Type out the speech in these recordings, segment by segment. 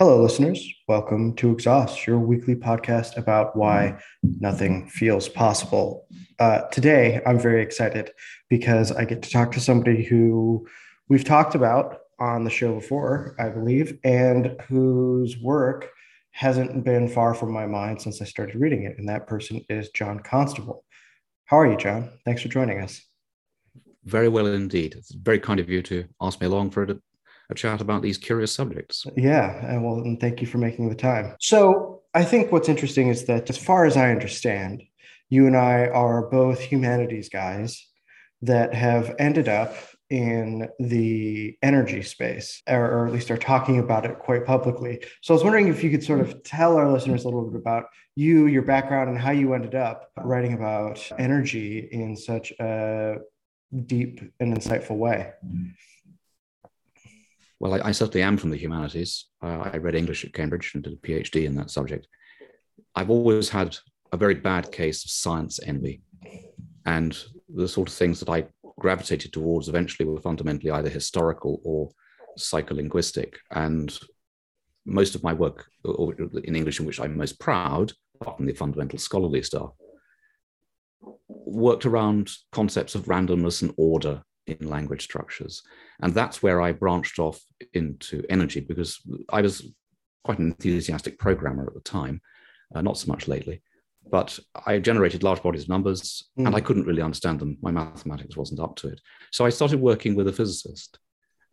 Hello, listeners. Welcome to Exhaust, your weekly podcast about why nothing feels possible. Uh, today, I'm very excited because I get to talk to somebody who we've talked about on the show before, I believe, and whose work hasn't been far from my mind since I started reading it. And that person is John Constable. How are you, John? Thanks for joining us. Very well indeed. It's very kind of you to ask me along for a a chat about these curious subjects. Yeah, and well, and thank you for making the time. So, I think what's interesting is that, as far as I understand, you and I are both humanities guys that have ended up in the energy space, or, or, at least are talking about it quite publicly. So I was wondering if you could sort of tell our listeners a little bit about you, your background, and how you ended up writing about energy in such a deep and insightful way. Mm-hmm. Well, I, I, certainly am from the humanities. Uh, I read English at Cambridge and did a PhD in that subject. I've always had a very bad case of science envy. And the sort of things that I gravitated towards eventually were fundamentally either historical or psycholinguistic. And most of my work in English, in which I'm most proud, apart from the fundamental scholarly stuff, worked around concepts of randomness and order in language structures. And that's where I branched off into energy because I was quite an enthusiastic programmer at the time, uh, not so much lately. But I generated large bodies of numbers mm. and I couldn't really understand them. My mathematics wasn't up to it. So I started working with a physicist.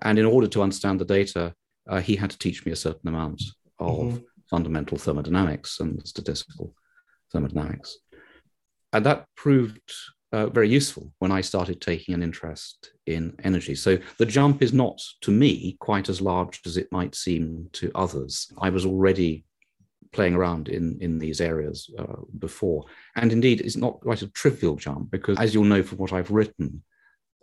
And in order to understand the data, uh, he had to teach me a certain amount of mm-hmm. fundamental thermodynamics and statistical thermodynamics. And that proved uh, very useful when I started taking an interest in energy. So the jump is not, to me, quite as large as it might seem to others. I was already playing around in, in these areas uh, before. And indeed, it's not quite a trivial jump because, as you'll know from what I've written,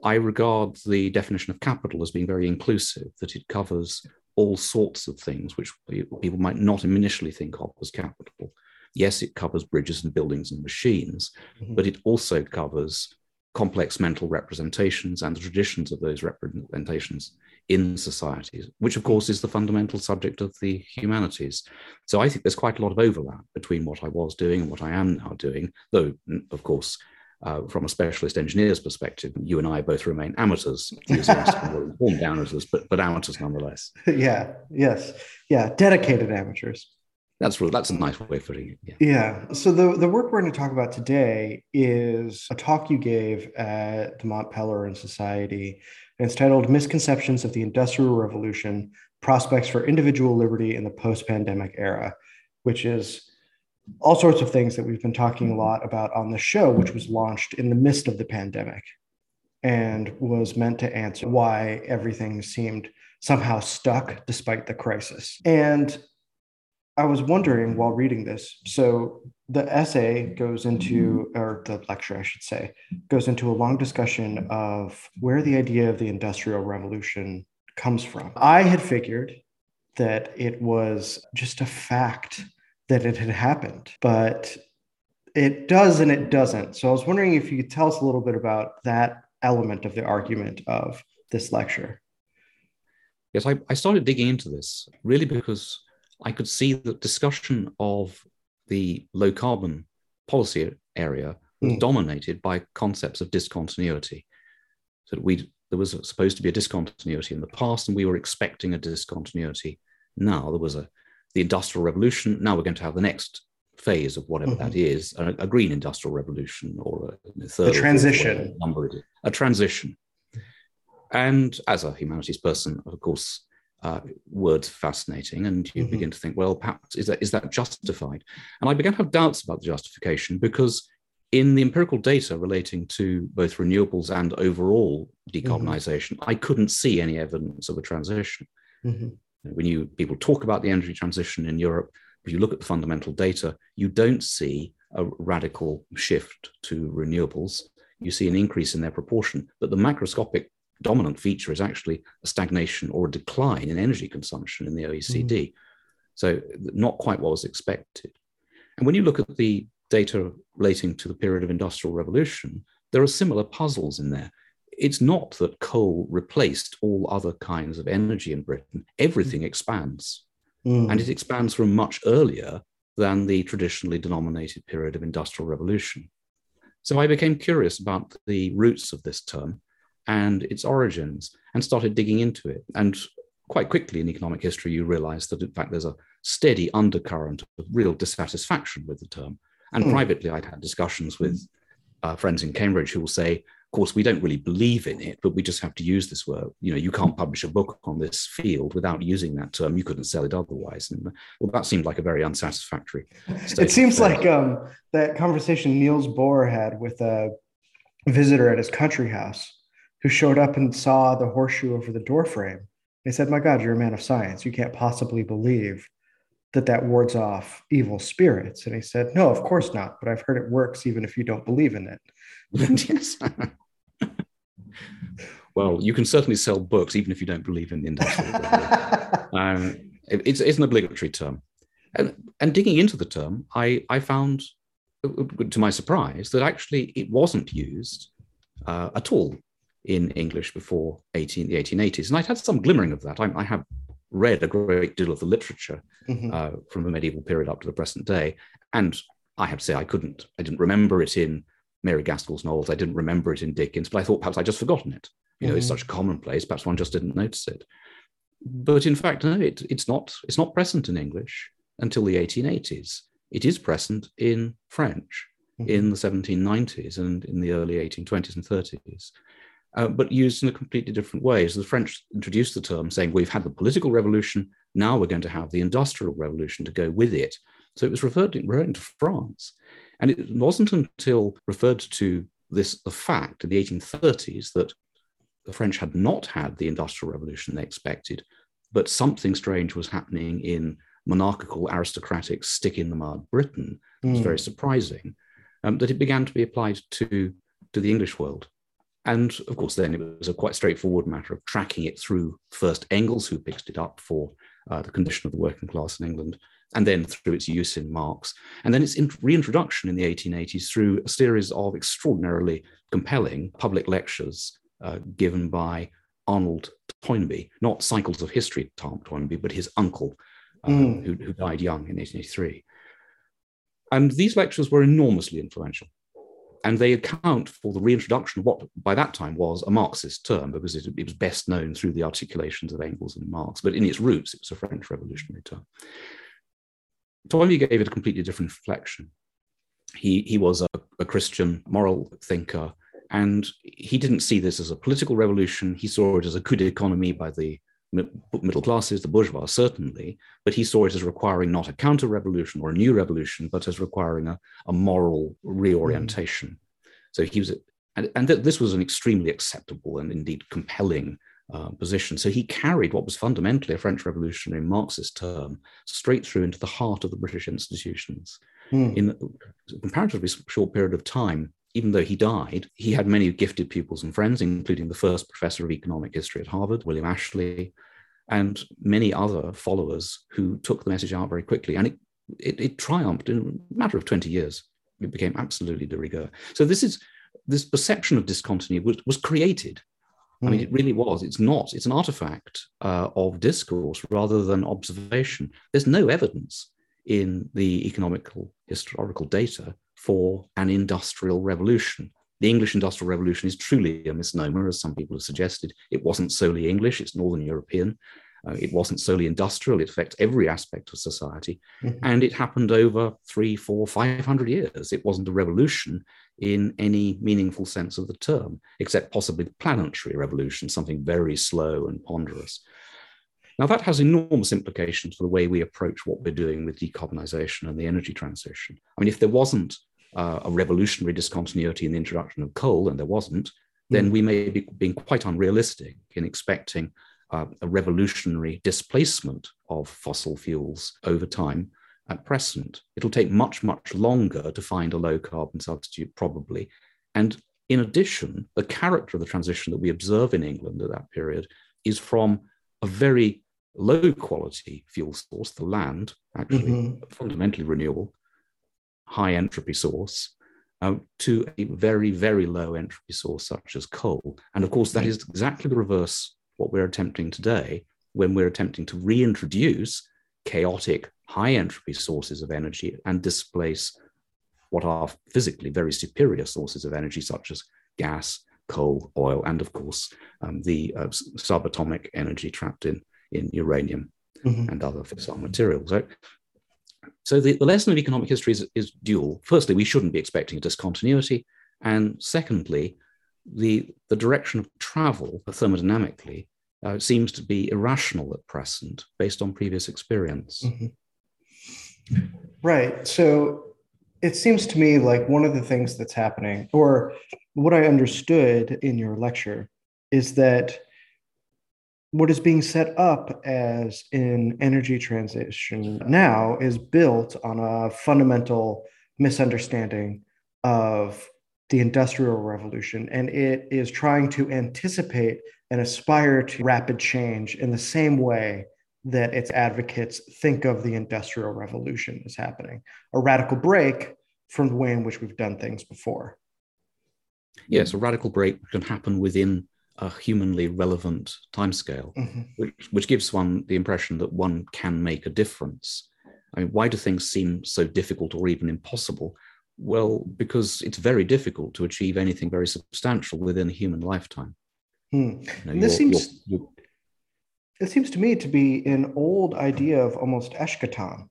I regard the definition of capital as being very inclusive, that it covers all sorts of things which people might not initially think of as capital yes, it covers bridges and buildings and machines, mm-hmm. but it also covers complex mental representations and the traditions of those representations in societies, which of course is the fundamental subject of the humanities. So I think there's quite a lot of overlap between what I was doing and what I am now doing, though, of course, uh, from a specialist engineer's perspective, you and I both remain amateurs, informed amateurs, but, but amateurs nonetheless. Yeah, yes, yeah, dedicated amateurs. That's that's a nice way of putting it. Yeah. yeah. So the, the work we're going to talk about today is a talk you gave at the Mont Pelerin Society. And it's titled Misconceptions of the Industrial Revolution Prospects for Individual Liberty in the Post-Pandemic Era, which is all sorts of things that we've been talking a lot about on the show, which was launched in the midst of the pandemic and was meant to answer why everything seemed somehow stuck despite the crisis. And I was wondering while reading this. So the essay goes into, or the lecture, I should say, goes into a long discussion of where the idea of the Industrial Revolution comes from. I had figured that it was just a fact that it had happened, but it does and it doesn't. So I was wondering if you could tell us a little bit about that element of the argument of this lecture. Yes, I, I started digging into this really because I could see that discussion of the low carbon policy area was mm. dominated by concepts of discontinuity. So we there was supposed to be a discontinuity in the past, and we were expecting a discontinuity. Now there was a the industrial revolution. Now we're going to have the next phase of whatever mm-hmm. that is, a, a, green industrial revolution or a, third a transition number it is, a transition. And as a humanities person, of course, uh, words fascinating, and you mm-hmm. begin to think, well, perhaps is that is that justified? And I began to have doubts about the justification because in the empirical data relating to both renewables and overall decarbonization, mm-hmm. I couldn't see any evidence of a transition. Mm-hmm. When you people talk about the energy transition in Europe, if you look at the fundamental data, you don't see a radical shift to renewables. You see an increase in their proportion, but the macroscopic dominant feature is actually a stagnation or a decline in energy consumption in the OECD. Mm. So, not quite what was expected. And when you look at the data relating to the period of industrial revolution, there are similar puzzles in there. It's not that coal replaced all other kinds of energy in Britain, everything mm. expands. Mm. And it expands from much earlier than the traditionally denominated period of industrial revolution. So I became curious about the roots of this term and its origins and started digging into it. And quite quickly in economic history, you realize that in fact there's a steady undercurrent of real dissatisfaction with the term. And mm. privately, I'd had discussions with uh, friends in Cambridge who will say, of course, we don't really believe in it, but we just have to use this word. You know, you can't publish a book on this field without using that term. You couldn't sell it otherwise. And well, that seemed like a very unsatisfactory. It seems like um, that conversation Niels Bohr had with a visitor at his country house who showed up and saw the horseshoe over the doorframe. They said, "My God, you're a man of science. You can't possibly believe." That that wards off evil spirits, and he said, "No, of course not. But I've heard it works even if you don't believe in it." yes. well, you can certainly sell books even if you don't believe in the industry. um, it, it's, it's an obligatory term. And, and digging into the term, I, I found, to my surprise, that actually it wasn't used uh, at all in English before 18, the 1880s. And I'd had some glimmering of that. I, I have read a great deal of the literature mm-hmm. uh, from the medieval period up to the present day. And I have to say, I couldn't, I didn't remember it in Mary Gaskell's novels. I didn't remember it in Dickens, but I thought perhaps I'd just forgotten it. You know, mm-hmm. it's such a commonplace. Perhaps one just didn't notice it. But in fact, no, it, it's not. It's not present in English until the 1880s. It is present in French mm-hmm. in the 1790s and in the early 1820s and 30s. Uh, but used in a completely different way. So the French introduced the term saying, we've had the political revolution, now we're going to have the industrial revolution to go with it. So it was referring, referring to France. And it wasn't until referred to this the fact in the 1830s that the French had not had the industrial revolution they expected, but something strange was happening in monarchical, aristocratic, stick in the mud Britain. It was mm. very surprising um, that it began to be applied to, to the English world. And of course, then it was a quite straightforward matter of tracking it through first Engels, who picked it up for uh, the condition of the working class in England, and then through its use in Marx, and then its reintroduction in the 1880s through a series of extraordinarily compelling public lectures uh, given by Arnold Toynbee, not Cycles of History Tom Toynbee, but his uncle, uh, mm. who, who died young in 1883. And these lectures were enormously influential. And they account for the reintroduction of what by that time was a Marxist term, because it, it was best known through the articulations of Engels and Marx. But in its roots, it was a French revolutionary term. Toynbee gave it a completely different reflection. He, he was a, a Christian moral thinker, and he didn't see this as a political revolution. He saw it as a coup d'économie by the middle classes, the bourgeois, certainly, but he saw it as requiring not a counter revolution or a new revolution, but as requiring a, a moral reorientation. So he was, and, and th- this was an extremely acceptable and indeed compelling uh, position. So he carried what was fundamentally a French revolutionary Marxist term straight through into the heart of the British institutions. Mm. In a comparatively short period of time, even though he died, he had many gifted pupils and friends, including the first professor of economic history at Harvard, William Ashley, and many other followers who took the message out very quickly. And it, it, it triumphed in a matter of 20 years. It became absolutely de rigueur. So this is this perception of discontinuity was, was created I mean, hmm. it really was. It's not. It's an artifact uh, of discourse rather than observation. There's no evidence in the economical historical data for an industrial revolution. The English Industrial Revolution is truly a misnomer, as some people have suggested. It wasn't solely English, it's Northern European. Uh, it wasn't solely industrial, it affects every aspect of society. Mm-hmm. And it happened over three, four, five hundred years. It wasn't a revolution in any meaningful sense of the term, except possibly the planetary revolution, something very slow and ponderous. Now, that has enormous implications for the way we approach what we're doing with decarbonization and the energy transition. I mean, if there wasn't uh, a revolutionary discontinuity in the introduction of coal, and there wasn't, then hmm. we may be being quite unrealistic in expecting uh, a revolutionary displacement of fossil fuels over time at present. It'll take much, much longer to find a low carbon substitute, probably. And in addition, the character of the transition that we observe in England at that period is from a very low quality fuel source, the land, actually mm-hmm. fundamentally renewable, high entropy source, uh, to a very, very low entropy source such as coal. And of course, that is exactly the reverse what we're attempting today when we're attempting to reintroduce chaotic, high entropy sources of energy and displace what are physically very superior sources of energy, such as gas, coal, oil, and of course, um, the uh, subatomic energy trapped in, in uranium mm-hmm. and other fissile materials. So, so the, the lesson of economic history is, is dual. Firstly, we shouldn't be expecting a discontinuity. And secondly, the, the direction of travel thermodynamically uh, seems to be irrational at present based on previous experience. Mm-hmm. Right. So it seems to me like one of the things that's happening, or what I understood in your lecture, is that what is being set up as an energy transition now is built on a fundamental misunderstanding of the Industrial Revolution, and it is trying to anticipate and aspire to rapid change in the same way that its advocates think of the Industrial Revolution as happening a radical break from the way in which we've done things before. Yes, a radical break can happen within a humanly relevant timescale, mm-hmm. which, which gives one the impression that one can make a difference. I mean, why do things seem so difficult or even impossible? Well, because it's very difficult to achieve anything very substantial within a human lifetime. Hmm. You know, this seems you're, you're, it seems to me to be an old idea of almost eschaton,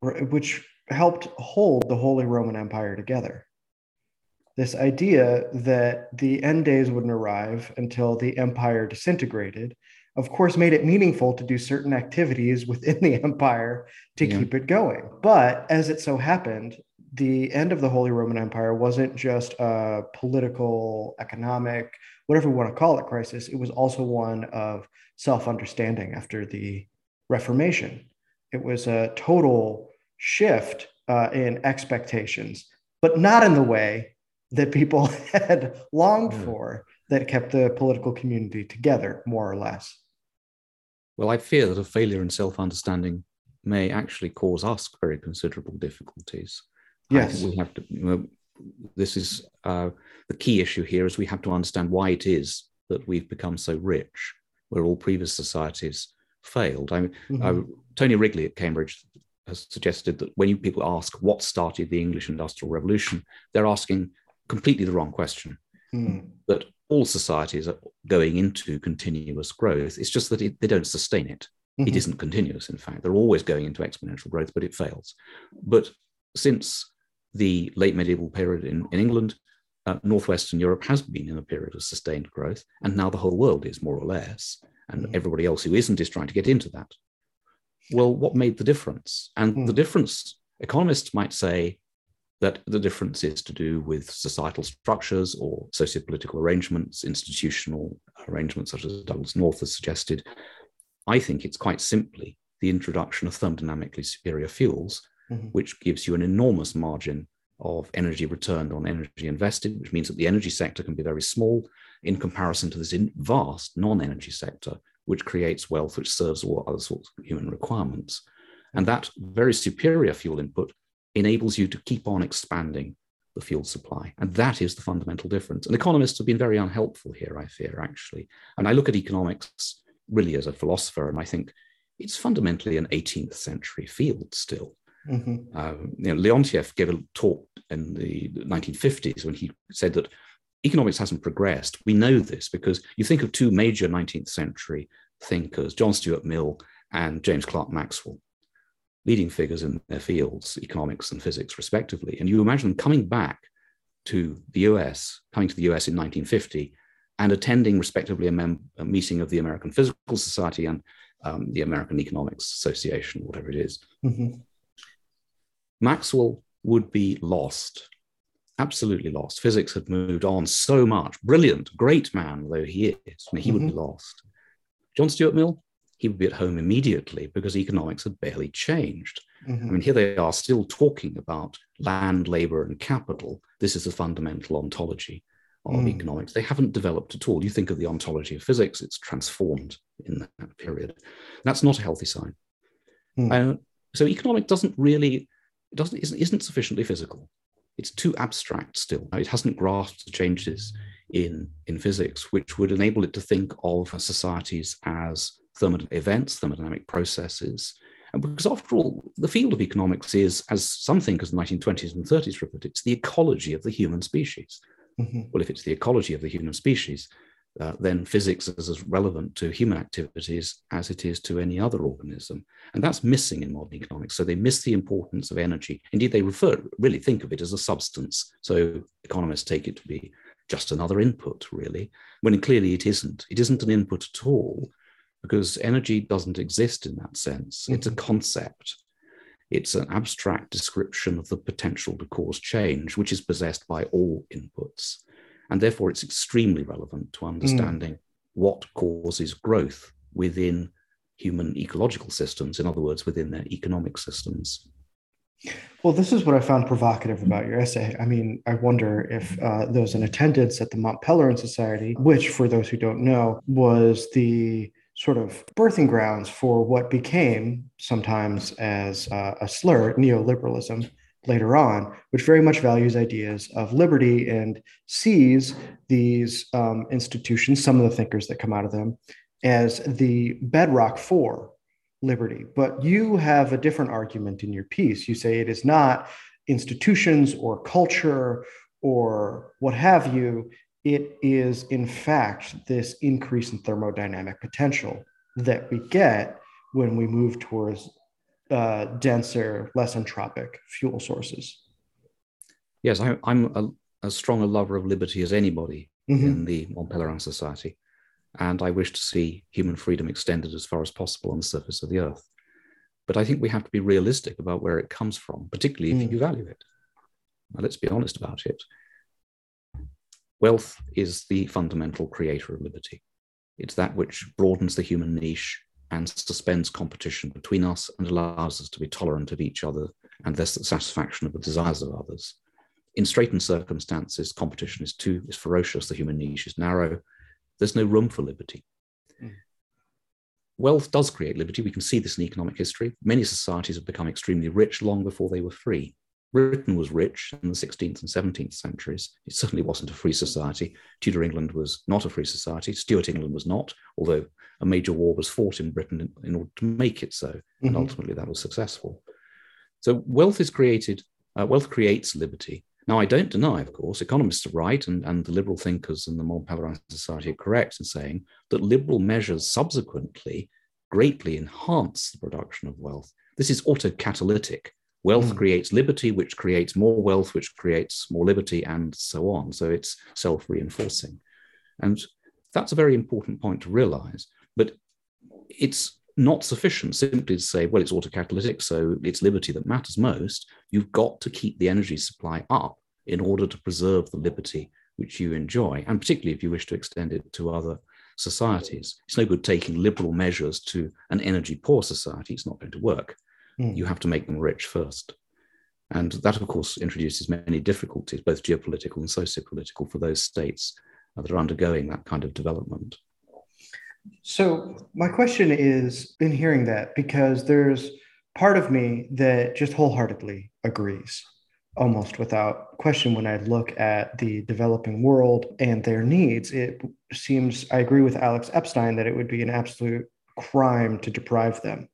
which helped hold the Holy Roman Empire together. This idea that the end days wouldn't arrive until the empire disintegrated, of course, made it meaningful to do certain activities within the empire to yeah. keep it going. But as it so happened, the end of the Holy Roman Empire wasn't just a political, economic, whatever we want to call it, crisis. It was also one of self understanding after the Reformation. It was a total shift uh, in expectations, but not in the way that people had longed yeah. for that kept the political community together, more or less. Well, I fear that a failure in self understanding may actually cause us very considerable difficulties. Yes. we have to, you know, this is uh, the key issue here is we have to understand why it is that we've become so rich, where all previous societies failed. I mean, mm-hmm. uh, Tony Wrigley at Cambridge has suggested that when you people ask what started the English Industrial Revolution, they're asking completely the wrong question. Mm. That all societies are going into continuous growth. It's just that it, they don't sustain it. Mm-hmm. it isn't continuous, in fact. They're always going into exponential growth, but it fails. But since the late medieval period in, in England, uh, Northwestern Europe has been in a period of sustained growth, and now the whole world is more or less, and mm. everybody else who isn't is trying to get into that. Well, what made the difference? And mm. the difference, economists might say that the difference is to do with societal structures or socio-political arrangements, institutional arrangements, such as Douglass North has suggested. I think it's quite simply the introduction of thermodynamically superior fuels mm-hmm. which gives you an enormous margin of energy returned on energy invested, which means that the energy sector can be very small in comparison to this vast non energy sector, which creates wealth, which serves all other sorts of human requirements. And that very superior fuel input enables you to keep on expanding the fuel supply. And that is the fundamental difference. And economists have been very unhelpful here, I fear, actually. And I look at economics really as a philosopher, and I think it's fundamentally an 18th century field still. Mm-hmm. Uh, you know, Leontief gave a talk in the 1950s when he said that economics hasn't progressed. We know this because you think of two major 19th century thinkers, John Stuart Mill and James Clerk Maxwell, leading figures in their fields, economics and physics, respectively. And you imagine them coming back to the US, coming to the US in 1950, and attending, respectively, a, mem- a meeting of the American Physical Society and um, the American Economics Association, whatever it is. Mm-hmm. Maxwell would be lost, absolutely lost. Physics had moved on so much. Brilliant, great man though he is, he mm-hmm. would be mm-hmm. lost. John Stuart Mill, he would be at home immediately because economics had barely changed. Mm-hmm. I mean, here they are still talking about land, labor, and capital. This is the fundamental ontology of mm. economics. They haven't developed at all. You think of the ontology of physics, it's transformed in that period. That's not a healthy sign. Mm. Uh, so economics doesn't really it doesn't isn't, isn't sufficiently physical. It's too abstract still. It hasn't grasped the changes in in physics, which would enable it to think of societies as thermodynamic events, thermodynamic processes. And because after all, the field of economics is, as some thinkers in the 1920s and 30s referred it's the ecology of the human species. Mm-hmm. Well, if it's the ecology of the human species, uh, then physics is as relevant to human activities as it is to any other organism. And that's missing in modern economics. So they miss the importance of energy. Indeed, they refer, really think of it as a substance. So economists take it to be just another input, really, when clearly it isn't. It isn't an input at all because energy doesn't exist in that sense. Mm-hmm. It's a mm-hmm. concept. It's an abstract description of the potential to cause change, which is possessed by all inputs. And therefore, it's extremely relevant to understanding mm. what causes growth within human ecological systems, in other words, within their economic systems. Well, this is what I found provocative about your essay. I mean, I wonder if uh, those in attendance at the Mont Pelerin Society, which, for those who don't know, was the sort of birthing grounds for what became sometimes as uh, a slur neoliberalism later on, which very much values ideas of liberty and sees these um, institutions, some of the thinkers that come out of them, as the bedrock for liberty. But you have a different argument in your piece. You say it is not institutions or culture or what have you. It is, in fact, this increase in thermodynamic potential that we get when we move towards uh, denser, less entropic fuel sources. Yes, I, am a, as strong a lover of liberty as anybody mm-hmm. in the Mont Pelerin Society, and I wish to see human freedom extended as far as possible on the surface of the earth. But I think we have to be realistic about where it comes from, particularly if mm. you value it. Now, let's be honest about it. Wealth is the fundamental creator of liberty. It's that which broadens the human niche and suspends competition between us and allows us to be tolerant of each other and thus the satisfaction of the desires of others. In straitened circumstances, competition is too is ferocious, the human niche is narrow, there's no room for liberty. Mm. Wealth does create liberty. We can see this in economic history. Many societies have become extremely rich long before they were free. Britain was rich in the 16th and 17th centuries. It certainly wasn't a free society. Tudor England was not a free society. Stuart England was not, although a major war was fought in Britain in, in order to make it so. Mm-hmm. And ultimately, that was successful. So wealth is created, uh, wealth creates liberty. Now, I don't deny, of course, economists are right, and, and the liberal thinkers and the Mont Pelerin Society are correct in saying that liberal measures subsequently greatly enhance the production of wealth. This is autocatalytic. Wealth mm. creates liberty, which creates more wealth, which creates more liberty, and so on. So it's self reinforcing. And that's a very important point to realize. But it's not sufficient simply to say, well, it's autocatalytic, so it's liberty that matters most. You've got to keep the energy supply up in order to preserve the liberty which you enjoy, and particularly if you wish to extend it to other societies. It's no good taking liberal measures to an energy poor society, it's not going to work. Mm. You have to make them rich first. And that, of course, introduces many difficulties, both geopolitical and socio-political, for those states that are undergoing that kind of development. So, my question is in hearing that, because there's part of me that just wholeheartedly agrees, almost without question, when I look at the developing world and their needs. It seems, I agree with Alex Epstein that it would be an absolute crime to deprive them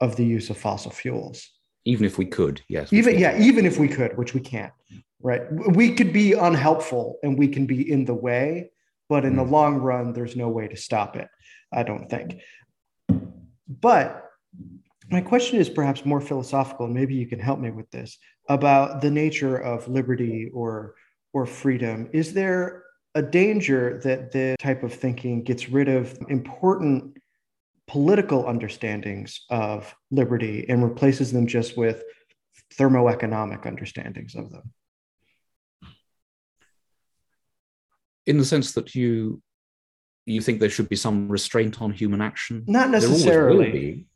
of the use of fossil fuels. Even if we could, yes. Even yeah, even if we could, which we can't. Right, we could be unhelpful and we can be in the way, but in mm. the long run, there's no way to stop it. I don't think. But my question is perhaps more philosophical, and maybe you can help me with this about the nature of liberty or or freedom. Is there a danger that this type of thinking gets rid of important political understandings of liberty and replaces them just with thermoeconomic understandings of them. In the sense that you you think there should be some restraint on human action? Not necessarily.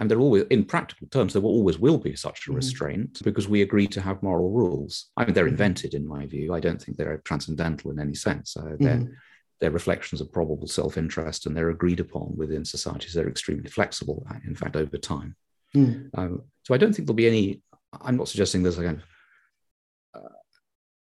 And there always, in practical terms, there will always will be such a mm-hmm. restraint mm-hmm. because we agree to have moral rules. I mean, they're mm-hmm. invented in my view. I don't think they're transcendental in any sense. Uh, they're, mm-hmm they're reflections of probable self interest and they're agreed upon within societies. They're extremely flexible, in fact, over time. Mm. Um, so I don't think there'll be any, I'm not suggesting there's a kind of uh,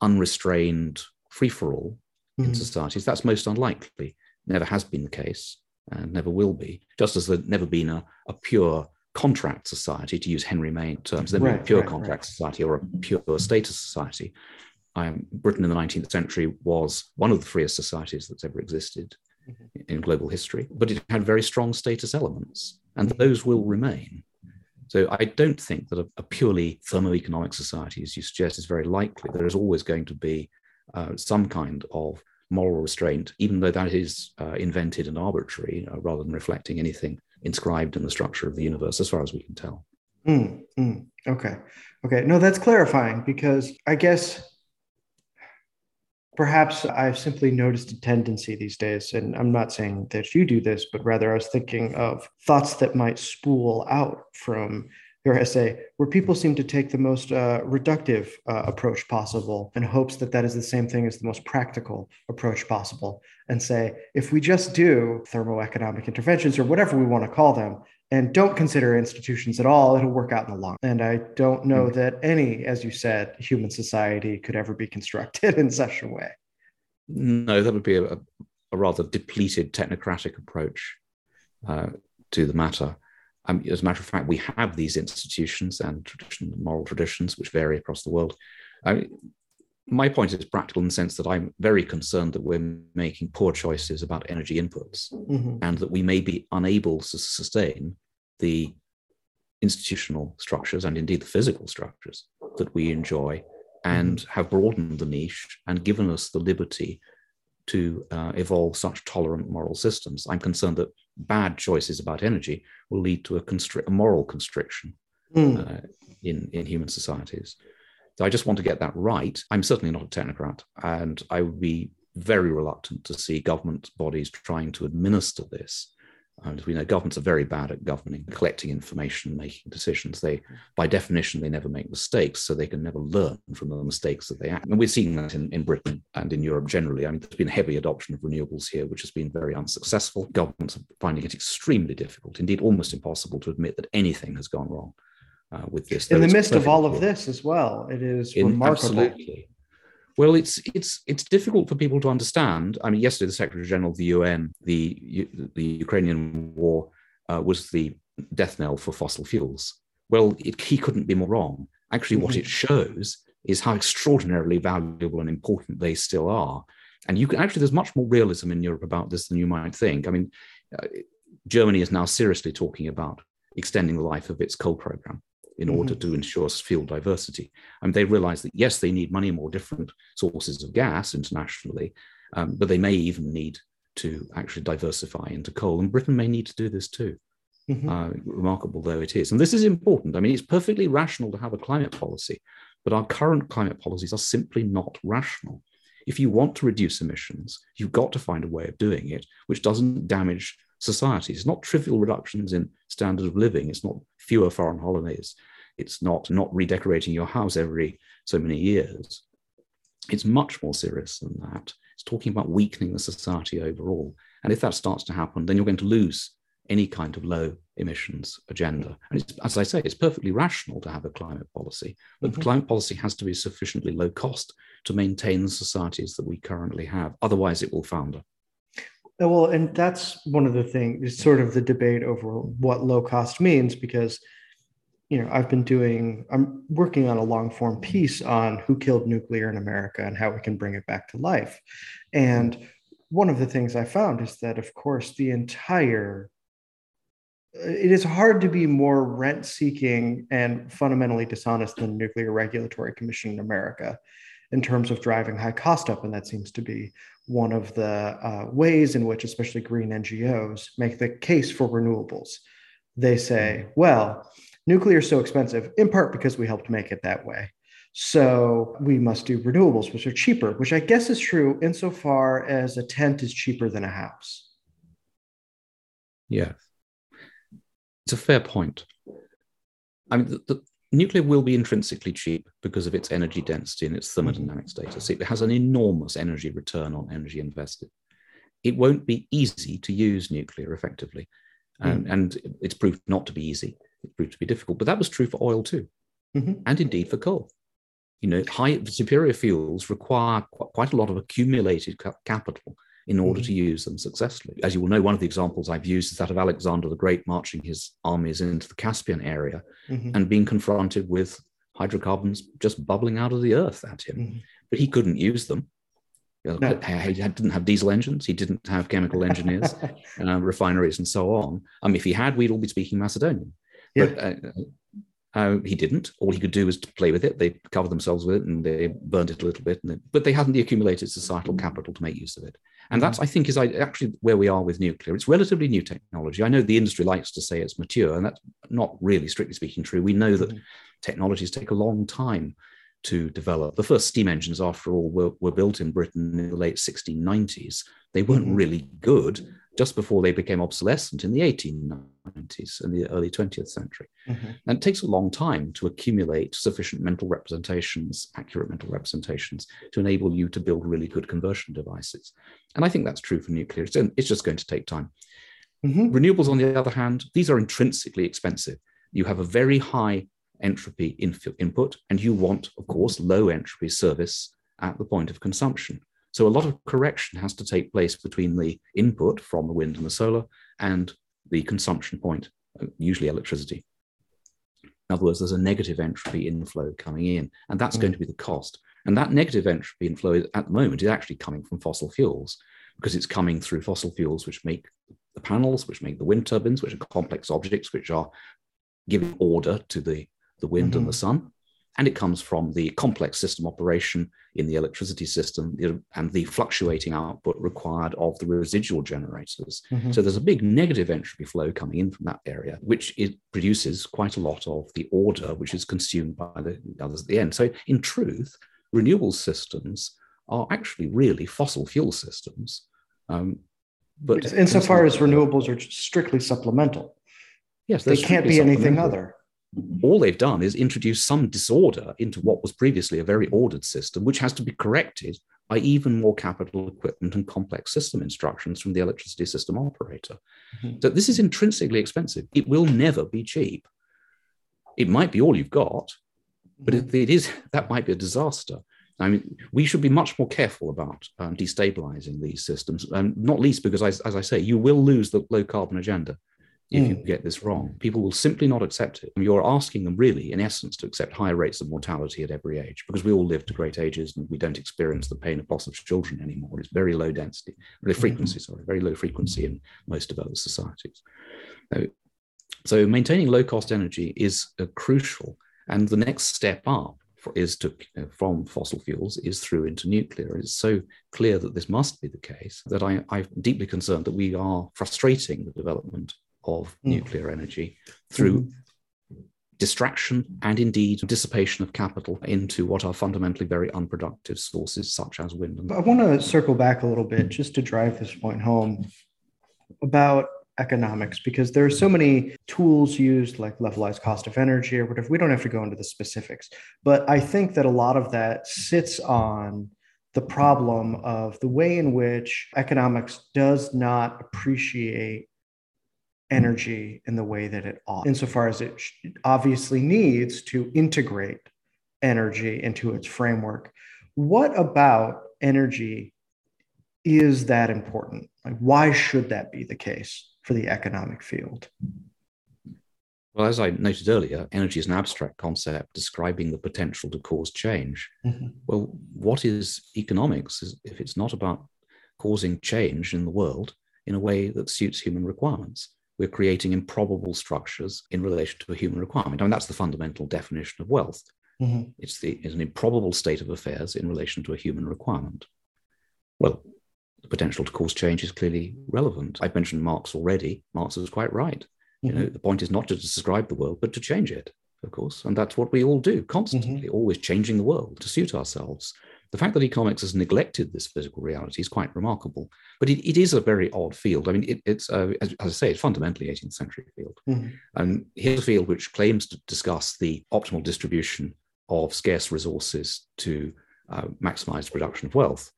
unrestrained free for all mm. in hmm. societies. That's most unlikely, never has been the case. and never will be, just as there's never been a, a pure contract society, to use Henry Maine terms, never right, a pure right, contract right. society or a pure status society. Um, Britain in the 19th century was one of the freest societies that's ever existed mm-hmm. in global history, but it had very strong status elements, and those will remain. So I don't think that a, a purely thermoeconomic society, as you suggest, is very likely. There is always going to be uh, some kind of moral restraint, even though that is uh, invented and arbitrary, uh, rather than reflecting anything inscribed in the structure of the universe, as far as we can tell. Mm, mm, okay. Okay. No, that's clarifying because I guess perhaps I've simply noticed a tendency these days, and I'm not saying that you do this, but rather I was thinking of thoughts that might spool out from your essay, where people seem to take the most uh, reductive uh, approach possible in hopes that that is the same thing as the most practical approach possible, and say, if we just do thermoeconomic interventions or whatever we want to call them, and don't consider institutions at all, it'll work out in the long. And I don't know mm-hmm. that any, as you said, human society could ever be constructed in such a way. No, that would be a, a rather depleted technocratic approach uh, to the matter. Um, as a matter of fact, we have these institutions and tradition, moral traditions which vary across the world. I my point is practical in the sense that I'm very concerned that we're making poor choices about energy inputs mm-hmm. and that we may be unable to sustain the institutional structures and indeed the physical structures that we enjoy and mm-hmm. have broadened the niche and given us the liberty to uh, evolve such tolerant moral systems. I'm concerned that bad choices about energy will lead to a, constri- a moral constriction mm. uh, in, in human societies. So I just want to get that right. I'm certainly not a technocrat, and I would be very reluctant to see government bodies trying to administer this. we know, governments are very bad at governing, collecting information, making decisions. They, by definition, they never make mistakes, so they can never learn from the mistakes that they act. And we're seeing that in, in Britain and in Europe generally. I mean, there's been heavy adoption of renewables here, which has been very unsuccessful. Governments are finding it extremely difficult, indeed almost impossible, to admit that anything has gone wrong uh, with this. In the midst of all of this as well, it is in, remarkable. Absolutely. Well, it's it's it's difficult for people to understand. I mean, yesterday the Secretary General of the UN, the the Ukrainian war uh, was the death knell for fossil fuels. Well, it, he couldn't be more wrong. Actually, mm-hmm. what it shows is how extraordinarily valuable and important they still are. And you can actually, there's much more realism in Europe about this than you might think. I mean, uh, Germany is now seriously talking about extending the life of its coal program in mm-hmm. order to ensure fuel diversity. And they realize that, yes, they need many more different sources of gas internationally, um, but they may even need to actually diversify into coal. And Britain may need to do this too. Mm-hmm. Uh, remarkable though it is. And this is important. I mean, it's perfectly rational to have a climate policy, but our current climate policies are simply not rational. If you want to reduce emissions, you've got to find a way of doing it which doesn't damage society. It's not trivial reductions in standard of living. It's not fewer foreign holidays. It's not not redecorating your house every so many years. It's much more serious than that. It's talking about weakening the society overall. And if that starts to happen, then you're going to lose any kind of low emissions agenda. And as I say, it's perfectly rational to have a climate policy, but mm-hmm. the climate policy has to be sufficiently low cost to maintain the societies that we currently have. Otherwise, it will founder. Uh, well, and that's one of the things, is sort of the debate over what low cost means, because, you know, I've been doing, I'm working on a long form piece on who killed nuclear in America and how we can bring it back to life. And one of the things I found is that, of course, the entire, uh, it is hard to be more rent seeking and fundamentally dishonest than the Nuclear Regulatory Commission in America in terms of driving high cost up. And that seems to be one of the uh, ways in which, especially green NGOs, make the case for renewables. They say, well, nuclear is so expensive, in part because we helped make it that way. So we must do renewables, which are cheaper, which I guess is true insofar as a tent is cheaper than a house. Yeah. It's a fair point. I mean, the, the, nuclear will be intrinsically cheap because of its energy density and its thermodynamic status. It has an enormous energy return on energy invested. It won't be easy to use nuclear effectively. Mm. and it's proved not to be easy. It proved to be difficult. But that was true for oil too, mm-hmm. and indeed for coal. You know, high superior fuels require quite a lot of accumulated capital in order mm-hmm. to use them successfully. As you will know, one of the examples I've used is that of Alexander the Great marching his armies into the Caspian area mm-hmm. and being confronted with hydrocarbons just bubbling out of the earth at him. Mm-hmm. But he couldn't use them. You know, no. He didn't have diesel engines. He didn't have chemical engineers, uh, refineries, and so on. I mean, if he had, we'd all be speaking Macedonian. Yeah. But uh, uh, he didn't. All he could do was to play with it. They covered themselves with it and they burned it a little bit. They, but they hadn't the accumulated societal capital to make use of it. And that's, I think, is actually where we are with nuclear. It's relatively new technology. I know the industry likes to say it's mature, and that's not really, strictly speaking, true. We know that mm-hmm. technologies take a long time to develop. The first steam engines, after all, were, were built in Britain in the late 1690s. They weren't mm-hmm. really good just before they became obsolescent in the 1890s and the early 20th century. Mm-hmm. And it takes a long time to accumulate sufficient mental representations, accurate mental representations, to enable you to build really good conversion devices. And I think that's true for nuclear. It's, it's just going to take time. Mm-hmm. Renewables, on the other hand, these are intrinsically expensive. You have a very high entropy input, and you want, of course, low entropy service at the point of consumption. So a lot of correction has to take place between the input from the wind and the solar and the consumption point, uh, usually electricity. In other words, there's a negative entropy inflow coming in, and that's mm. going to be the cost. And that negative entropy inflow at the moment is actually coming from fossil fuels because it's coming through fossil fuels, which make the panels, which make the wind turbines, which are complex objects, which are giving order to the, the wind mm-hmm. and the sun and it comes from the complex system operation in the electricity system and the fluctuating output required of the residual generators. Mm-hmm. So there's a big negative entropy flow coming in from that area, which it produces quite a lot of the order, which is consumed by the others at the end. So in truth, renewable systems are actually really fossil fuel systems. Um, but insofar as renewables are strictly supplemental, yes, they can't be anything other all they've done is introduce some disorder into what was previously a very ordered system, which has to be corrected by even more capital equipment and complex system instructions from the electricity system operator. Mm-hmm. So this is intrinsically expensive. It will never be cheap. It might be all you've got, but mm-hmm. it, it is that might be a disaster. I mean, we should be much more careful about um, destabilizing these systems, um, not least because, as, as I say, you will lose the low carbon agenda if mm. you get this wrong. People will simply not accept it. you're asking them, really, in essence, to accept higher rates of mortality at every age because we all live to great ages and we don't experience the pain of loss of children anymore. It's very low density, very mm-hmm. frequency, mm. sorry, very low frequency in most developed societies. So, maintaining low cost energy is uh, crucial. And the next step up is to uh, from fossil fuels is through into nuclear. It's so clear that this must be the case that I, I'm deeply concerned that we are frustrating the development of mm. nuclear energy through mm. distraction and indeed dissipation of capital into what are fundamentally very unproductive sources such as wind. And- I want to circle back a little bit just to drive this point home about economics because there are so many tools used like levelized cost of energy or whatever we don't have to go into the specifics but i think that a lot of that sits on the problem of the way in which economics does not appreciate energy in the way that it ought, insofar as it obviously needs to integrate energy into its framework. What about energy is that important? Like, why should that be the case for the economic field? Well, as I noted earlier, energy is an abstract concept describing the potential to cause change. Mm-hmm. Well, what is economics if it's not about causing change in the world in a way that suits human requirements? We're creating improbable structures in relation to a human requirement. I mean, that's the fundamental definition of wealth. Mm-hmm. It's, the, it's an improbable state of affairs in relation to a human requirement. Well, the potential to cause change is clearly relevant. I've mentioned Marx already. Marx was quite right. Mm-hmm. You know, the point is not to describe the world, but to change it, of course. And that's what we all do constantly, mm-hmm. always changing the world to suit ourselves. The fact that economics has neglected this physical reality is quite remarkable, but it, it is a very odd field. I mean, it, it's, uh, as, as, I say, it's fundamentally 18th century field. Mm-hmm. And here's a field which claims to discuss the optimal distribution of scarce resources to uh, maximize the production of wealth,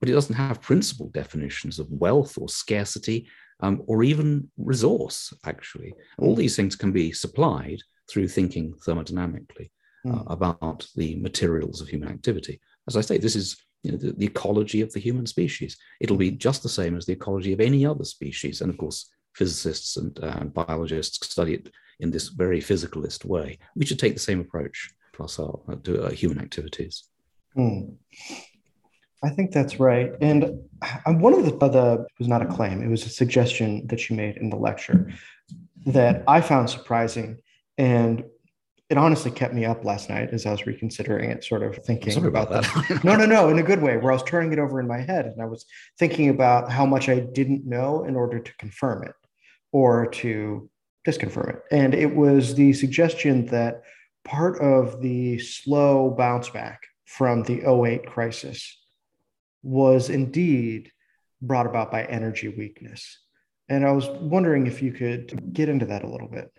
but it doesn't have principal definitions of wealth or scarcity um, or even resource, actually. All these things can be supplied through thinking thermodynamically uh, mm. about the materials of human activity as I say, this is you know, the, the, ecology of the human species. It'll be just the same as the ecology of any other species. And of course, physicists and uh, biologists study it in this very physicalist way. We should take the same approach to, our, uh, to uh, human activities. Hmm. I think that's right. And one of the, the, was not a claim, it was a suggestion that you made in the lecture that I found surprising. And it honestly kept me up last night as I was reconsidering it, sort of thinking about, about that. no, no, no, in a good way, where I was turning it over in my head and I was thinking about how much I didn't know in order to confirm it or to disconfirm it. And it was the suggestion that part of the slow bounce back from the 08 crisis was indeed brought about by energy weakness. And I was wondering if you could get into that a little bit.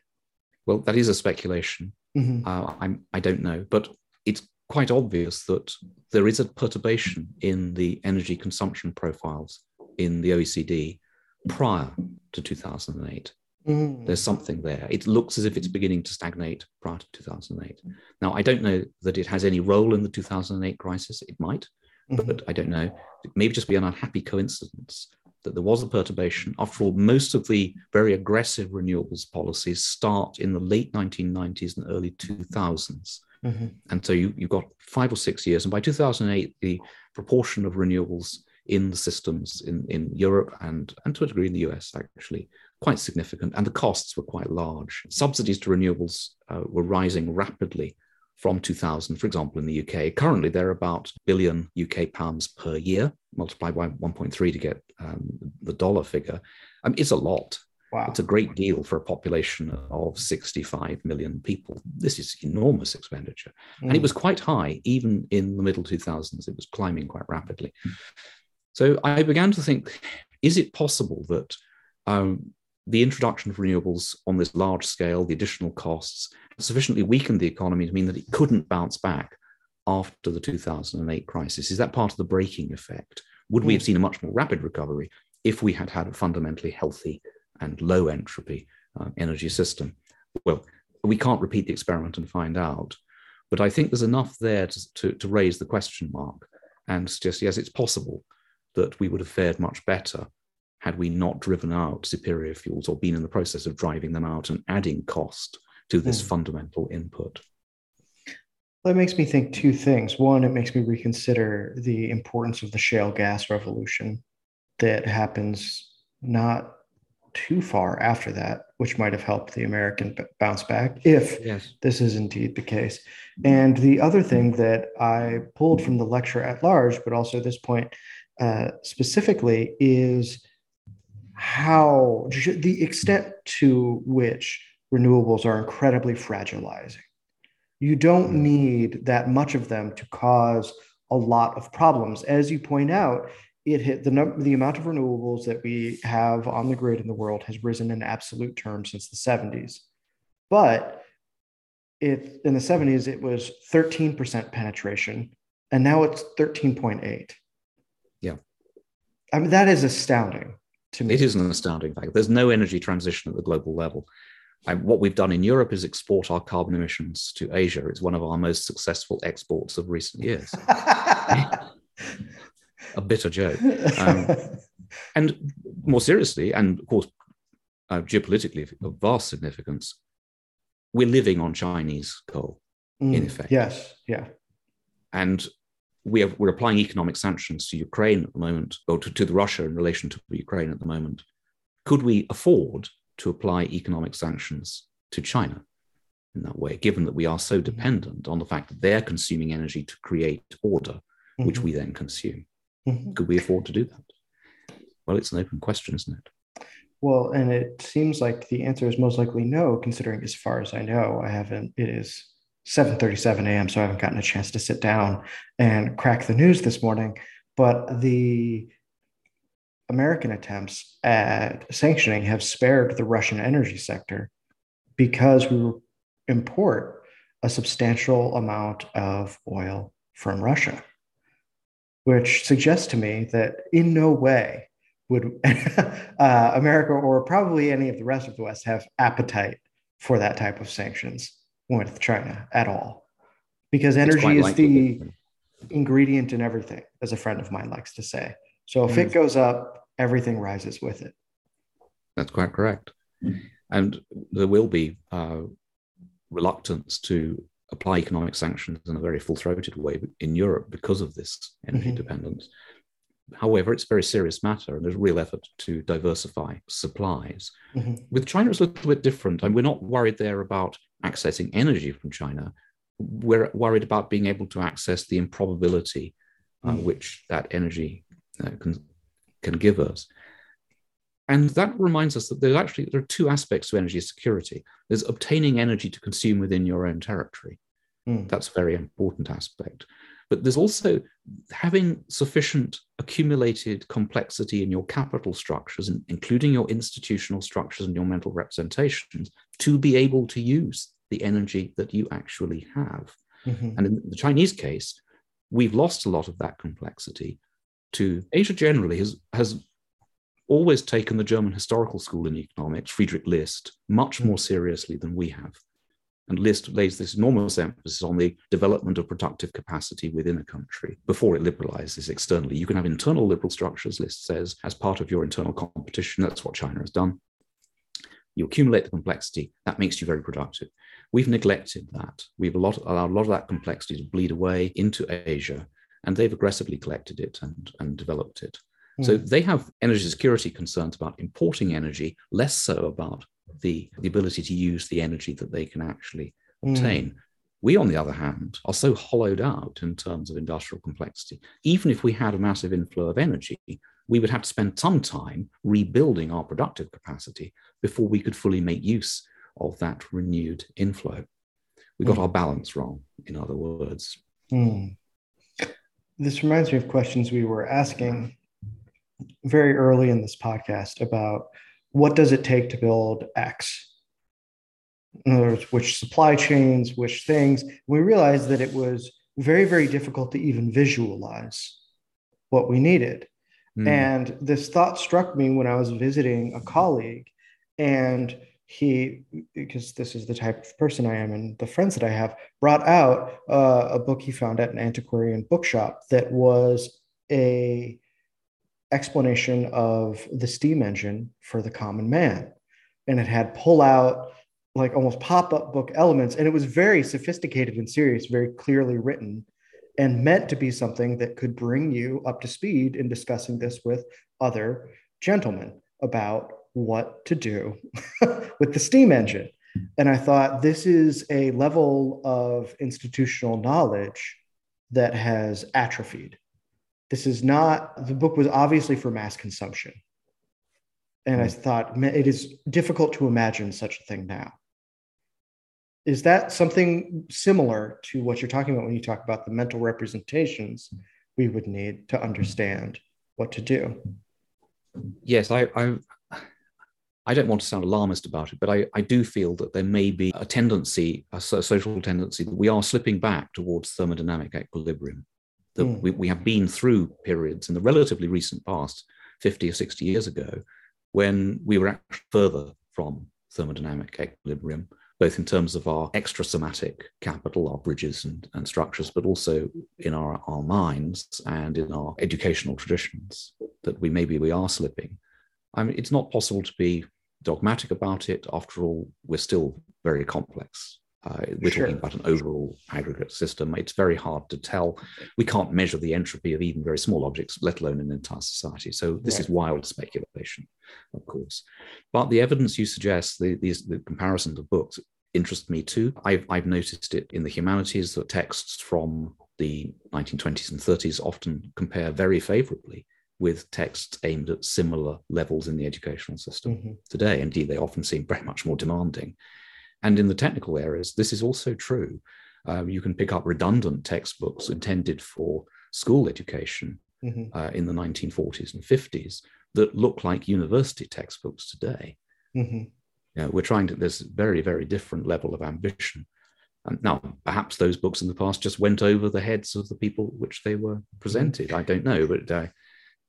Well, that is a speculation. Mm-hmm. Uh, I'm, I don't know, but it's quite obvious that there is a perturbation in the energy consumption profiles in the OECD prior to 2008. Mm. There's something there. It looks as if it's beginning to stagnate prior to 2008. Now, I don't know that it has any role in the 2008 crisis. It might, mm-hmm. but I don't know. It may just be an unhappy coincidence that there was a perturbation. After all, most of the very aggressive renewables policies start in the late 1990s and early 2000s. Mm-hmm. And so you, you've got five or six years. And by 2008, the proportion of renewables in the systems in, in Europe and, and to a degree in the US actually quite significant. And the costs were quite large. Subsidies to renewables uh, were rising rapidly from 2000, for example, in the UK. Currently, they're about billion UK pounds per year, multiplied by 1.3 to get um, the dollar figure. Um, it's a lot. Wow. It's a great deal for a population of 65 million people. This is enormous expenditure. Mm. And it mm. was quite high, even in the middle 2000s. It was climbing quite rapidly. So I began to think is it possible that um, the introduction of renewables on this large scale, the additional costs, sufficiently weakened the economy to mean that it couldn't bounce back after the 2008 crisis? Is that part of the braking effect? Would we have seen a much more rapid recovery if we had had a fundamentally healthy and low entropy uh, energy system? Well, we can't repeat the experiment and find out, but I think there's enough there to, to, to raise the question mark and suggest yes, it's possible that we would have fared much better had we not driven out superior fuels or been in the process of driving them out and adding cost to this mm. fundamental input. That makes me think two things. One, it makes me reconsider the importance of the shale gas revolution that happens not too far after that, which might have helped the American bounce back if yes. this is indeed the case. And the other thing that I pulled from the lecture at large, but also this point uh, specifically, is how the extent to which renewables are incredibly fragilizing. You don't hmm. need that much of them to cause a lot of problems. As you point out, it hit the number, the amount of renewables that we have on the grid in the world has risen in absolute terms since the 70s. But it in the 70s it was 13% penetration and now it's 13.8. Yeah. I mean that is astounding. It is an astounding fact. There's no energy transition at the global level. And what we've done in Europe is export our carbon emissions to Asia. It's one of our most successful exports of recent years. a bitter joke. Um, and more seriously, and of course, uh, geopolitically of vast significance, we're living on Chinese coal, mm, in effect. Yes, yeah. And we are, we're applying economic sanctions to Ukraine at the moment, or to, to the Russia in relation to Ukraine at the moment. Could we afford to apply economic sanctions to China in that way, given that we are so dependent on the fact that they're consuming energy to create order, mm-hmm. which we then consume. Mm-hmm. Could we afford to do that? Well, it's an open question, isn't it? Well, and it seems like the answer is most likely no, considering as far as I know, I haven't, it is 7:37 a.m., so I haven't gotten a chance to sit down and crack the news this morning. But the American attempts at sanctioning have spared the Russian energy sector because we import a substantial amount of oil from Russia, which suggests to me that in no way would uh, America or probably any of the rest of the West have appetite for that type of sanctions with China at all. Because energy is the ingredient in everything, as a friend of mine likes to say. So if mm. it goes up, everything rises with it. That's quite correct. And there will be uh, reluctance to apply economic sanctions in a very full throated way in Europe because of this energy mm-hmm. dependence. However, it's a very serious matter, and there's a real effort to diversify supplies. Mm-hmm. With China, it's a little bit different. And we're not worried there about accessing energy from China. We're worried about being able to access the improbability uh, mm-hmm. which that energy uh, can, can give us. And that reminds us that there's actually there are two aspects to energy security. There's obtaining energy to consume within your own territory. Mm. That's a very important aspect. But there's also having sufficient accumulated complexity in your capital structures, including your institutional structures and your mental representations, to be able to use the energy that you actually have. Mm-hmm. And in the Chinese case, we've lost a lot of that complexity to Asia generally has, has always taken the German historical school in economics, Friedrich List, much more seriously than we have. And List lays this enormous emphasis on the development of productive capacity within a country before it liberalizes externally. You can have internal liberal structures, List says, as part of your internal competition. That's what China has done. You accumulate the complexity, that makes you very productive. We've neglected that. We've a lot, allowed a lot of that complexity to bleed away into Asia, and they've aggressively collected it and, and developed it. So hmm. they have energy security concerns about importing energy, less so about the, the ability to use the energy that they can actually mm. obtain. We, on the other hand, are so hollowed out in terms of industrial complexity. Even if we had a massive inflow of energy, we would have to spend some time rebuilding our productive capacity before we could fully make use of that renewed inflow. We got mm. our balance wrong, in other words. Mm. This reminds me of questions we were asking very early in this podcast about what does it take to build X? In other words, which supply chains, which things. We realized that it was very, very difficult to even visualize what we needed. Mm. And this thought struck me when I was visiting a colleague, and he, because this is the type of person I am and the friends that I have, brought out uh, a book he found at an antiquarian bookshop that was a explanation of the steam engine for the common man. And it had pull out, like almost pop up book elements. And it was very sophisticated and serious, very clearly written, and meant to be something that could bring you up to speed in discussing this with other gentlemen about what to do with the steam engine. And I thought this is a level of institutional knowledge that has atrophied this is not, the book was obviously for mass consumption. And I hmm. thought it is difficult to imagine such a thing now. Is that something similar to what you're talking about when you talk about the mental representations we would need to understand what to do? Yes, I, I, I don't want to sound alarmist about it, but I, I do feel that there may be a tendency, a social tendency, that we are slipping back towards thermodynamic equilibrium that mm. we, we have been through periods in the relatively recent past, 50 or 60 years ago, when we were actually further from thermodynamic equilibrium, both in terms of our extrasomatic capital, our bridges and, and structures, but also in our, our minds and in our educational traditions, that we maybe we are slipping. I mean, it's not possible to be dogmatic about it. After all, we're still very complex uh, we're sure. talking about an overall aggregate system. It's very hard to tell. We can't measure the entropy of even very small objects, let alone an entire society. So this right. is wild speculation, of course. But the evidence you suggest, the, these, the comparisons of books, interest me too. I've, I've noticed it in the humanities that texts from the 1920s and 30s often compare very favorably with texts aimed at similar levels in the educational system mm-hmm. today. Indeed, they often seem very much more demanding. And in the technical areas, this is also true. Uh, you can pick up redundant textbooks intended for school education mm-hmm. uh, in the 1940s and 50s that look like university textbooks today. Mm-hmm. We're trying to, there's a very, very different level of ambition. And now, perhaps those books in the past just went over the heads of the people which they were presented. I don't know, but uh,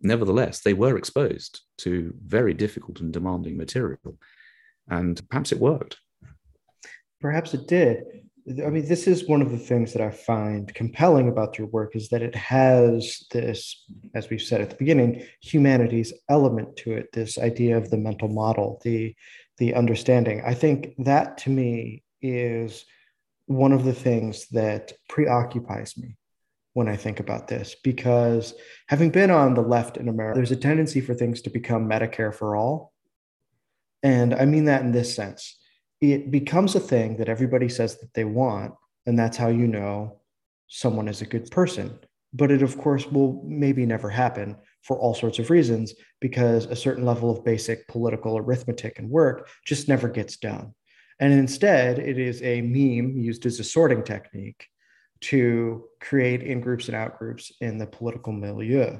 nevertheless, they were exposed to very difficult and demanding material. And perhaps it worked. Perhaps it did. I mean, this is one of the things that I find compelling about your work is that it has this, as we've said at the beginning, humanities element to it. This idea of the mental model, the the understanding. I think that to me is one of the things that preoccupies me when I think about this, because having been on the left in America, there's a tendency for things to become Medicare for all. And I mean that in this sense it becomes a thing that everybody says that they want. And that's how you know someone is a good person. But it, of course, will maybe never happen for all sorts of reasons because a certain level of basic political arithmetic and work just never gets done. And instead, it is a meme used as a sorting technique to create in groups and out groups in the political milieu.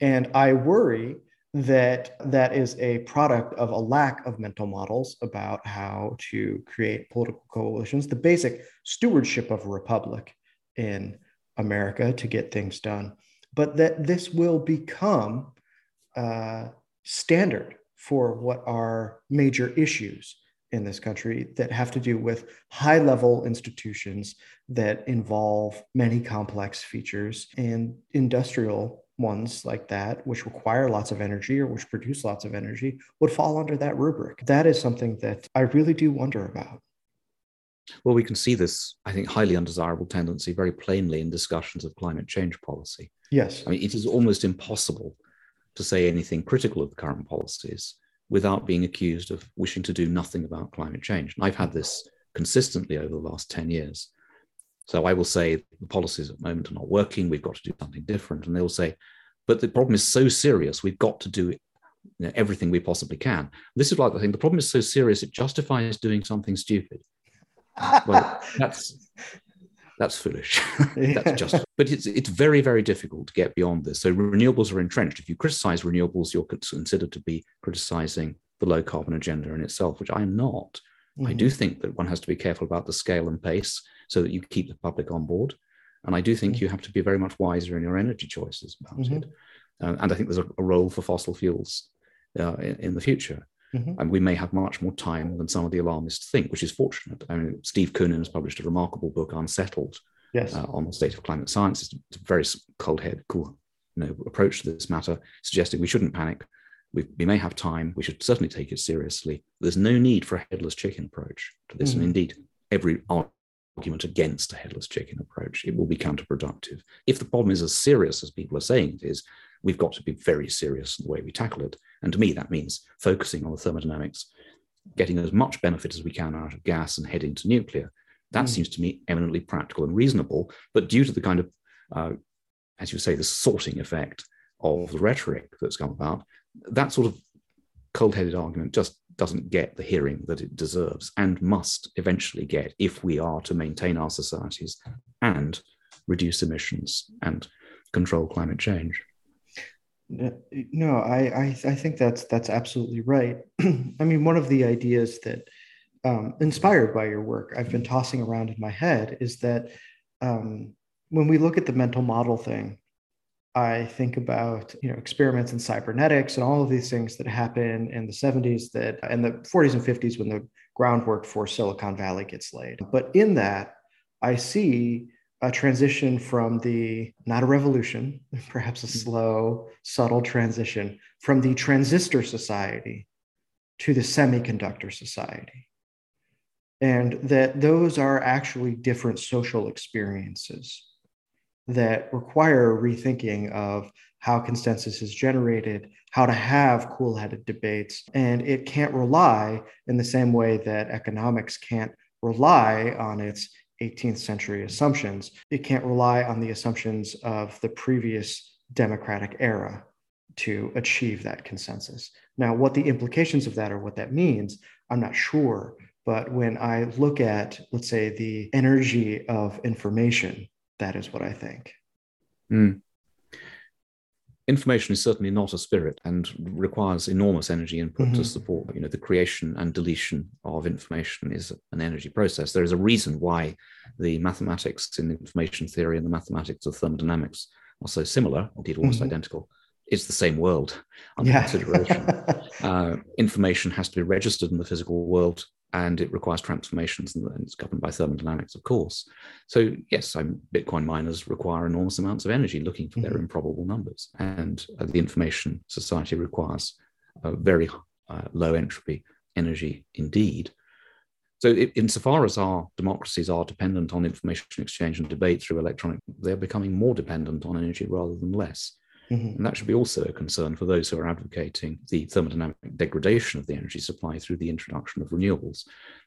And I worry that that is a product of a lack of mental models about how to create political coalitions, the basic stewardship of a republic in America to get things done, but that this will become uh, standard for what are major issues in this country that have to do with high level institutions that involve many complex features and industrial ones like that, which require lots of energy or which produce lots of energy, would fall under that rubric. That is something that I really do wonder about. Well, we can see this, I think, highly undesirable tendency very plainly in discussions of climate change policy. Yes. I mean, it is almost impossible to say anything critical of the current policies without being accused of wishing to do nothing about climate change. And I've had this consistently over the last 10 years. So I will say the policies at the moment are not working. We've got to do something different. And they'll say, but the problem is so serious. We've got to do you know, everything we possibly can. This is like the thing. The problem is so serious it justifies doing something stupid. well, that's that's foolish. that's just. But it's it's very very difficult to get beyond this. So renewables are entrenched. If you criticize renewables, you're considered to be criticizing the low carbon agenda in itself, which I'm not. Mm-hmm. I do think that one has to be careful about the scale and pace so that you keep the public on board. And I do think mm-hmm. you have to be very much wiser in your energy choices about mm-hmm. it. Uh, and I think there's a, a role for fossil fuels uh, in, in, the future. Mm-hmm. And we may have much more time than some of the alarmists think, which is fortunate. I mean, Steve Koonin has published a remarkable book, Unsettled, yes. uh, on the state of climate science. It's a very cold head, cool you know, approach to this matter, suggesting we shouldn't panic. We, we may have time. We should certainly take it seriously. There's no need for a headless chicken approach to this. Mm-hmm. And indeed, every argument against a headless chicken approach. It will be counterproductive. If the problem is as serious as people are saying it is, we've got to be very serious in the way we tackle it. And to me, that means focusing on the thermodynamics, getting as much benefit as we can out of gas and heading to nuclear. That mm. seems to me eminently practical and reasonable. But due to the kind of, uh, as you say, the sorting effect of the rhetoric that's come about, that sort of cold headed argument just doesn't get the hearing that it deserves and must eventually get if we are to maintain our societies and reduce emissions and control climate change. No, I, I, I think that's that's absolutely right. I mean, one of the ideas that um, inspired by your work I've been tossing around in my head is that um, when we look at the mental model thing, I think about you know experiments in cybernetics and all of these things that happen in the 70s that and the 40s and 50s when the groundwork for Silicon Valley gets laid. But in that, I see a transition from the not a revolution, perhaps a mm-hmm. slow, subtle transition from the transistor society to the semiconductor society. And that those are actually different social experiences that require rethinking of how consensus is generated, how to have cool headed debates. And it can't rely in the same way that economics can't rely on its 18th century assumptions. It can't rely on the assumptions of the previous democratic era to achieve that consensus. Now, what the implications of that or what that means, I'm not sure. But when I look at, let's say, the energy of information that is what I think. Mm. Information is certainly not a spirit and requires enormous energy input mm-hmm. to support. You know, the creation and deletion of information is an energy process. There is a reason why the mathematics in information theory and the mathematics of thermodynamics are so similar, indeed almost mm-hmm. identical. It's the same world under yeah. consideration. uh, information has to be registered in the physical world and it requires transformations and it's governed by thermodynamics, of course. So yes, I'm, Bitcoin miners require enormous amounts of energy looking for mm-hmm. their improbable numbers, and uh, the information society requires a very uh, low entropy energy indeed. So, it, insofar as our democracies are dependent on information exchange and debate through electronic, they're becoming more dependent on energy rather than less. Mm-hmm. And that should be also a concern for those who are advocating the thermodynamic degradation of the energy supply through the introduction of renewables.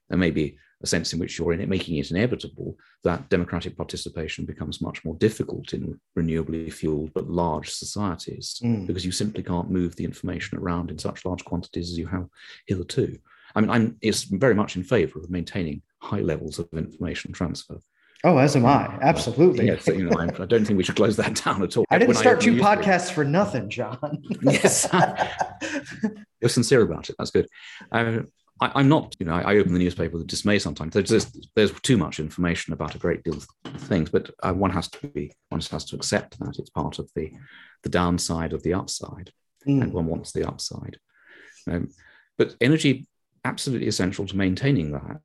There may be a sense in which you're in it, making it inevitable that democratic participation becomes much more difficult in renewably fueled but large societies mm. because you simply can't move the information around in such large quantities as you have hitherto. I mean, I'm it's very much in favor of maintaining high levels of information transfer. Oh, as am I. Absolutely. Yes, you know, I don't think we should close that down at all. I didn't when start I two podcasts for nothing, John. yes, you're sincere about it. That's good. Uh, I, am not, you know, I, open the newspaper with dismay sometimes. There's just, there's too much information about a great deal of things, but uh, one has to be, one has to accept that it's part of the, the downside of the upside, mm. and one wants the upside. Um, but energy absolutely essential to maintaining that,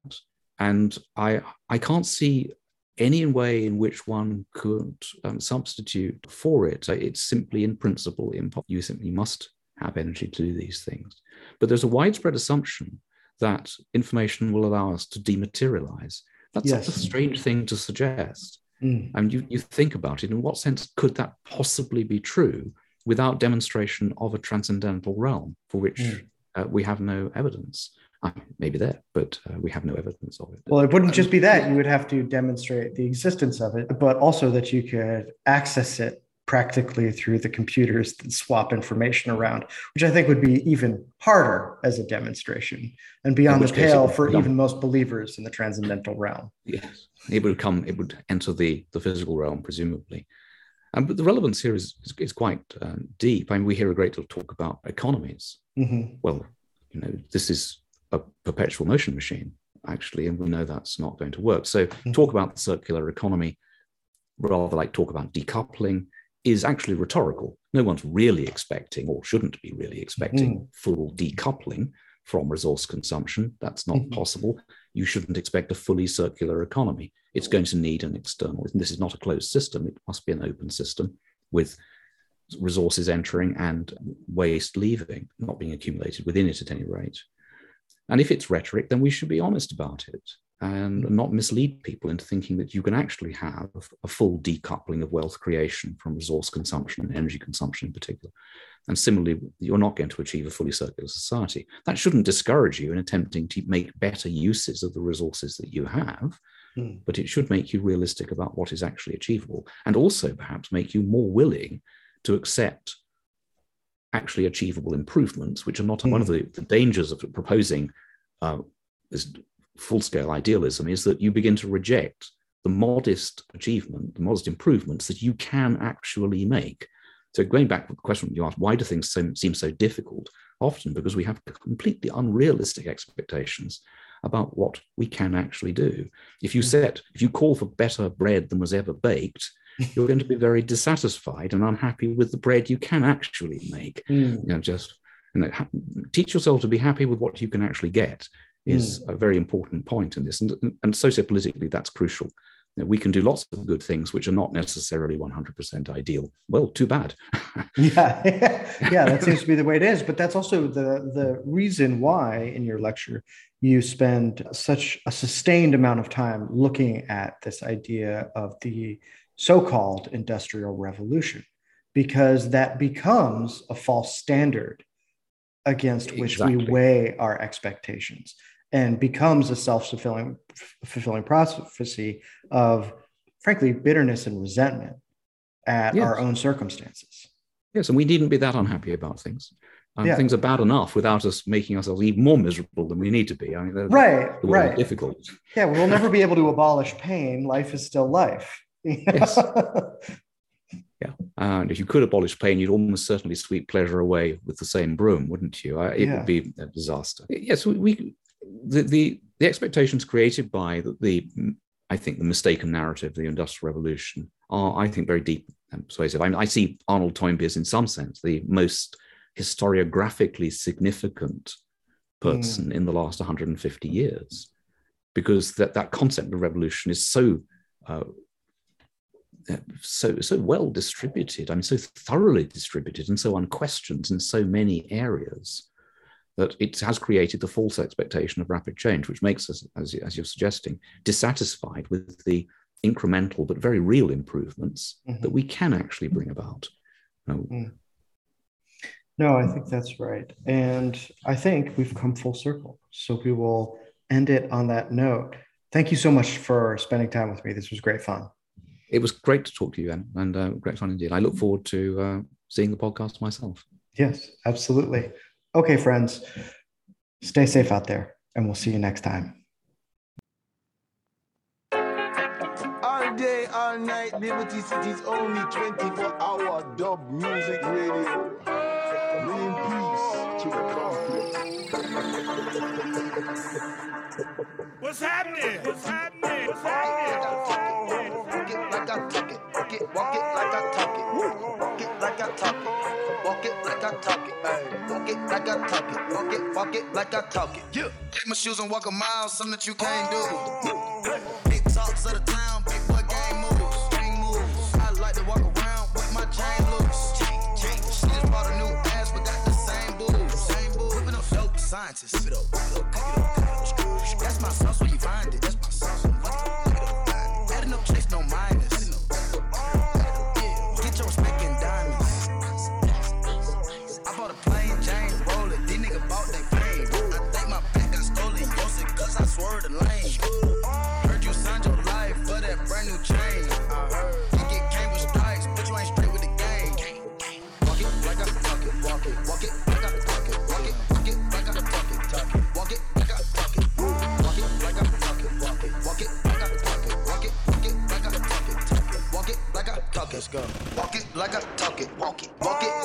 and I I can't see any way in which one could um, substitute for it. It's simply in principle impossible. You simply must have energy to do these things. But there's a widespread assumption that information will allow us to dematerialize. That's yes. a strange thing to suggest. Mm. And you, you think about it, in what sense could that possibly be true without demonstration of a transcendental realm for which mm. Uh, we have no evidence? maybe there, but uh, we have no evidence of it. Well, it wouldn't just be that. You would have to demonstrate the existence of it, but also that you could access it practically through the computers that swap information around, which I think would be even harder as a demonstration and beyond the pale for even most believers in the transcendental realm. Yes, it would come, it would enter the, the physical realm, presumably. Um, but the relevance here is, is, is quite um, deep. I mean, we hear a great deal of talk about economies. Mm-hmm. Well, you know, this is a perpetual motion machine, actually, and we know that's not going to work. So, mm-hmm. talk about the circular economy, rather like talk about decoupling, is actually rhetorical. No one's really expecting, or shouldn't be really expecting, mm-hmm. full decoupling from resource consumption. That's not mm-hmm. possible. You shouldn't expect a fully circular economy. It's going to need an external. This is not a closed system. It must be an open system with resources entering and waste leaving, not being accumulated within it at any rate. And if it's rhetoric, then we should be honest about it and not mislead people into thinking that you can actually have a full decoupling of wealth creation from resource consumption and energy consumption in particular. And similarly, you're not going to achieve a fully circular society. That shouldn't discourage you in attempting to make better uses of the resources that you have, mm. but it should make you realistic about what is actually achievable and also perhaps make you more willing to accept actually achievable improvements, which are not mm. one of the, the, dangers of proposing uh, this full scale idealism, is that you begin to reject the modest achievement, the modest improvements that you can actually make. So, going back to the question you asked, why do things so, seem so difficult? Often because we have completely unrealistic expectations about what we can actually do. If you mm. set, if you call for better bread than was ever baked, you're going to be very dissatisfied and unhappy with the bread you can actually make. Mm. You know, just you know, ha- teach yourself to be happy with what you can actually get is mm. a very important point in this. And, and sociopolitically, that's crucial. You know, we can do lots of good things which are not necessarily 100% ideal. Well, too bad. yeah, yeah, that seems to be the way it is. But that's also the the reason why in your lecture you spend such a sustained amount of time looking at this idea of the so called industrial revolution, because that becomes a false standard against which exactly. we weigh our expectations and becomes a self-fulfilling fulfilling prophecy of frankly bitterness and resentment at yes. our own circumstances yes and we needn't be that unhappy about things um, yeah. things are bad enough without us making ourselves even more miserable than we need to be i mean right right difficult yeah we'll never be able to abolish pain life is still life yes. Yeah. And if you could abolish pain, you'd almost certainly sweep pleasure away with the same broom, wouldn't you? It yeah. would be a disaster. Yes, we, we the, the, the expectations created by the, the, I think, the mistaken narrative of the Industrial Revolution are, I think, very deep and persuasive. I, mean, I see Arnold Toynbee as, in some sense, the most historiographically significant person mm. in the last 150 years because that, that concept of revolution is so uh, so so well distributed i mean so thoroughly distributed and so unquestioned in so many areas that it has created the false expectation of rapid change which makes us as, as you're suggesting dissatisfied with the incremental but very real improvements mm-hmm. that we can actually bring about mm. no i think that's right and i think we've come full circle so we will end it on that note thank you so much for spending time with me this was great fun it was great to talk to you, Anne, and uh, great fun indeed. I look forward to uh, seeing the podcast myself. Yes, absolutely. Okay, friends, stay safe out there, and we'll see you next time. All day, all night, Liberty City's only 24 hour dub music radio. Bring peace to the conflict. What's happening? What's happening? What's happening? Like I talk it. Walk it like I talk it. Walk it, walk it like I talk it. Yeah. Take my shoes and walk a mile, something that you can't do. Oh, oh, oh. Big talks of the town, big boy gang moves. Gang moves. I like to walk around with my chain loose. She just bought a new ass, but got the same boobs. Same boobs. Whipping up dope scientists. Whip it up, whip it up, That's my sauce where you find it. That's my sauce. Adding up chase, no minus. The lane. Heard you signed your life for that brand new chain. But you ain't straight with the game. Walk it like I talk it, walk it, walk it like I talk it, walk it, walk it like I talk it, walk it walk it like I talk it. Walk it like I talk it, walk it, walk it